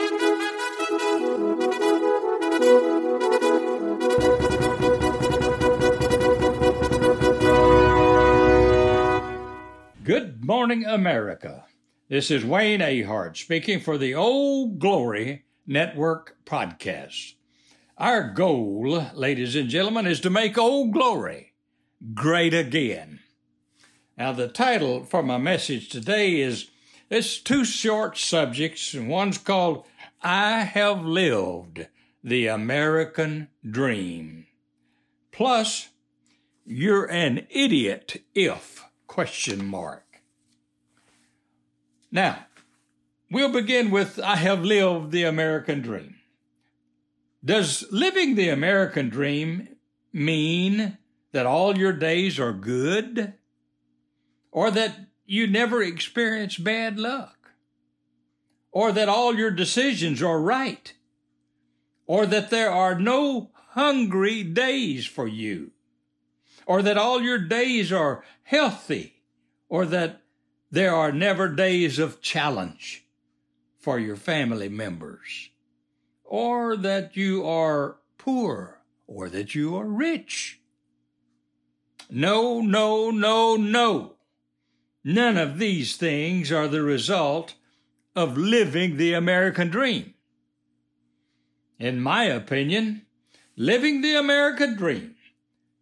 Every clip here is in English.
Good morning, America. This is Wayne Ahart speaking for the Old Glory Network podcast. Our goal, ladies and gentlemen, is to make Old Glory great again. Now, the title for my message today is it's two short subjects, and one's called I Have Lived the American Dream. Plus, you're an idiot if question mark. Now, we'll begin with I have lived the American dream. Does living the American dream mean that all your days are good? Or that you never experience bad luck? Or that all your decisions are right? Or that there are no hungry days for you? Or that all your days are healthy? Or that there are never days of challenge for your family members? Or that you are poor? Or that you are rich? No, no, no, no. None of these things are the result of living the American dream. In my opinion, living the American dream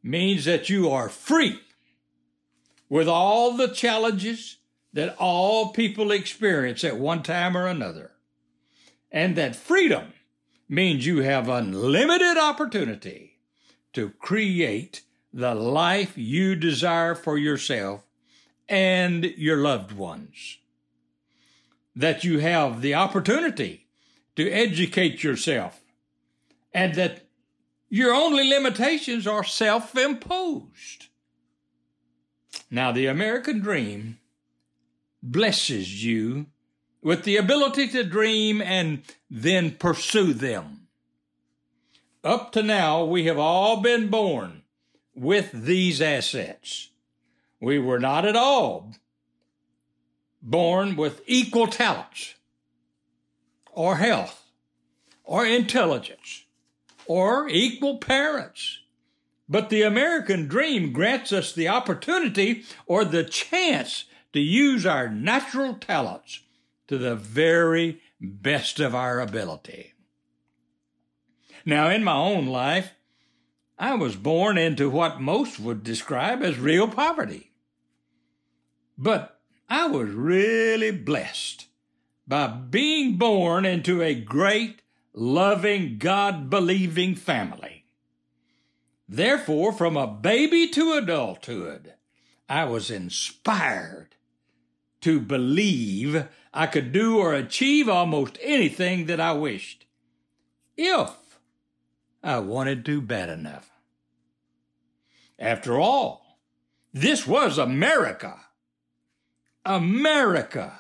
means that you are free with all the challenges that all people experience at one time or another. And that freedom means you have unlimited opportunity to create the life you desire for yourself and your loved ones. That you have the opportunity to educate yourself and that your only limitations are self imposed. Now, the American dream blesses you with the ability to dream and then pursue them. Up to now, we have all been born with these assets. We were not at all born with equal talents or health or intelligence or equal parents. But the American dream grants us the opportunity or the chance to use our natural talents to the very best of our ability. Now, in my own life, I was born into what most would describe as real poverty. But I was really blessed by being born into a great, loving, God believing family. Therefore, from a baby to adulthood, I was inspired to believe I could do or achieve almost anything that I wished, if I wanted to bad enough. After all, this was America. America,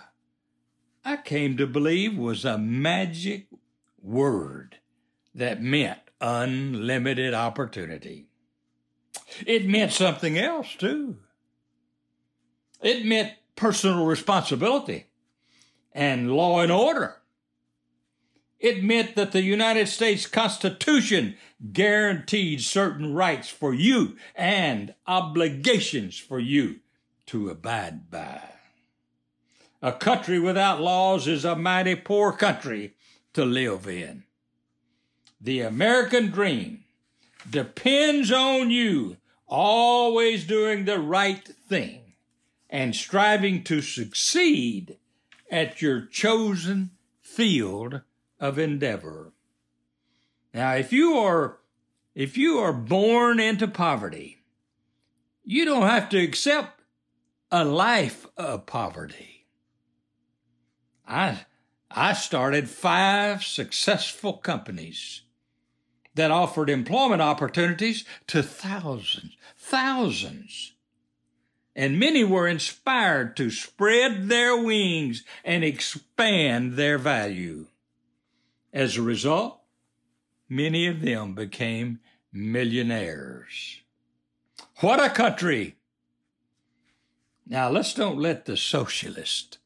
I came to believe was a magic word that meant unlimited opportunity. It meant something else too. It meant personal responsibility and law and order. It meant that the United States Constitution guaranteed certain rights for you and obligations for you to abide by. A country without laws is a mighty poor country to live in. The American dream depends on you always doing the right thing and striving to succeed at your chosen field of endeavor. Now, if you are, if you are born into poverty, you don't have to accept a life of poverty. I, I started five successful companies that offered employment opportunities to thousands, thousands. And many were inspired to spread their wings and expand their value. As a result, many of them became millionaires. What a country! Now let's don't let the socialist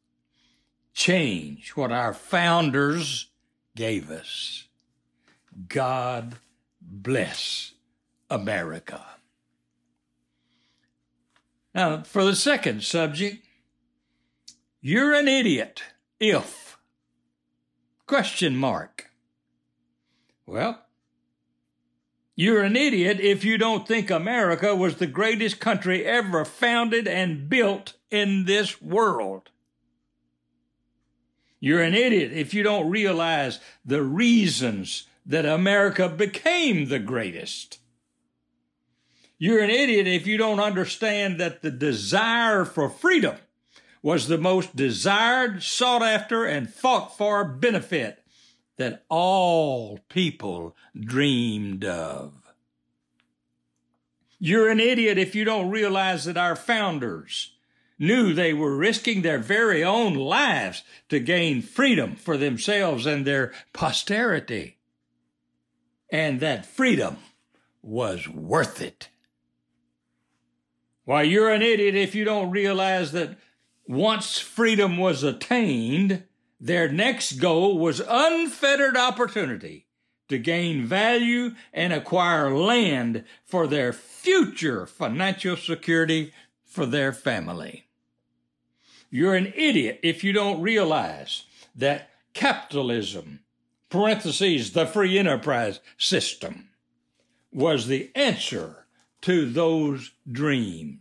change what our founders gave us. God bless America. Now, for the second subject, you're an idiot if question mark. Well, you're an idiot if you don't think America was the greatest country ever founded and built in this world. You're an idiot if you don't realize the reasons that America became the greatest. You're an idiot if you don't understand that the desire for freedom was the most desired, sought after, and fought for benefit that all people dreamed of. You're an idiot if you don't realize that our founders knew they were risking their very own lives to gain freedom for themselves and their posterity. And that freedom was worth it. Why, you're an idiot if you don't realize that once freedom was attained, their next goal was unfettered opportunity to gain value and acquire land for their future financial security for their family. You're an idiot if you don't realize that capitalism, parentheses, the free enterprise system, was the answer to those dreams.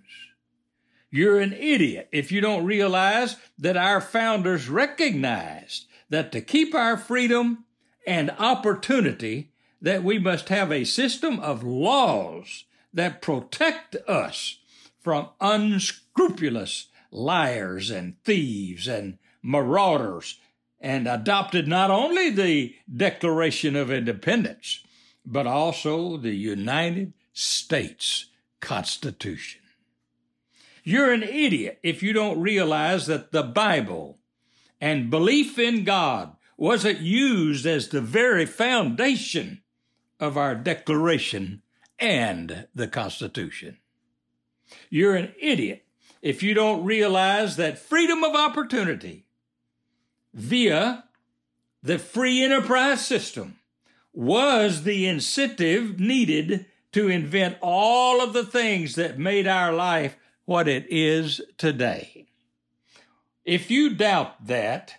You're an idiot if you don't realize that our founders recognized that to keep our freedom and opportunity, that we must have a system of laws that protect us from unscrupulous liars and thieves and marauders and adopted not only the Declaration of Independence, but also the United States Constitution. You're an idiot if you don't realize that the Bible and belief in God wasn't used as the very foundation of our Declaration and the Constitution. You're an idiot if you don't realize that freedom of opportunity via the free enterprise system was the incentive needed to invent all of the things that made our life what it is today. If you doubt that,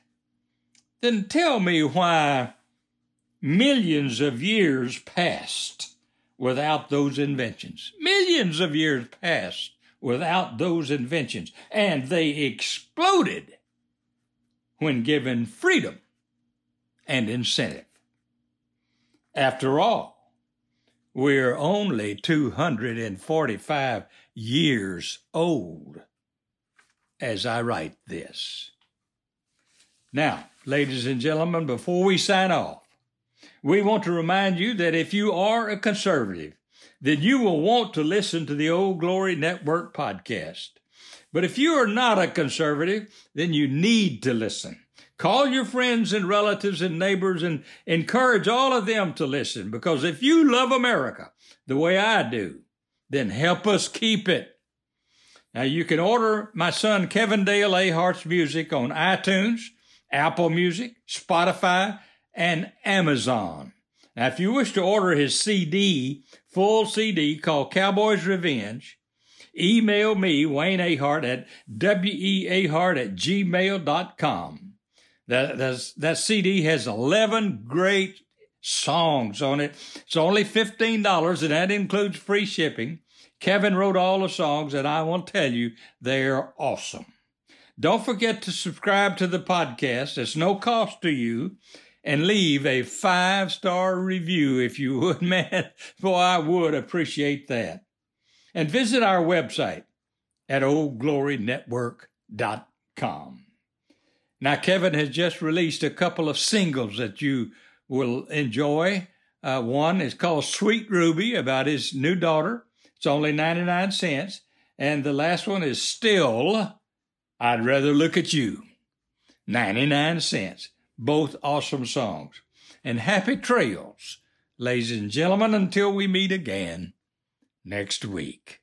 then tell me why millions of years passed without those inventions. Millions of years passed without those inventions, and they exploded when given freedom and incentive. After all, we're only 245 years old as I write this. Now, ladies and gentlemen, before we sign off, we want to remind you that if you are a conservative, then you will want to listen to the Old Glory Network podcast. But if you are not a conservative, then you need to listen. Call your friends and relatives and neighbors and encourage all of them to listen because if you love America the way I do, then help us keep it. Now you can order my son Kevin Dale A. Ahart's music on iTunes, Apple Music, Spotify, and Amazon. Now if you wish to order his CD, full CD called Cowboy's Revenge, email me, Wayne Ahart, at weahart at gmail.com. That, that's, that CD has 11 great songs on it. It's only $15 and that includes free shipping. Kevin wrote all the songs and I will tell you they're awesome. Don't forget to subscribe to the podcast. It's no cost to you and leave a five star review if you would, man. Boy, I would appreciate that. And visit our website at oldglorynetwork.com. Now, Kevin has just released a couple of singles that you will enjoy. Uh, one is called Sweet Ruby about his new daughter. It's only 99 cents. And the last one is Still, I'd Rather Look at You. 99 cents. Both awesome songs. And happy trails, ladies and gentlemen, until we meet again next week.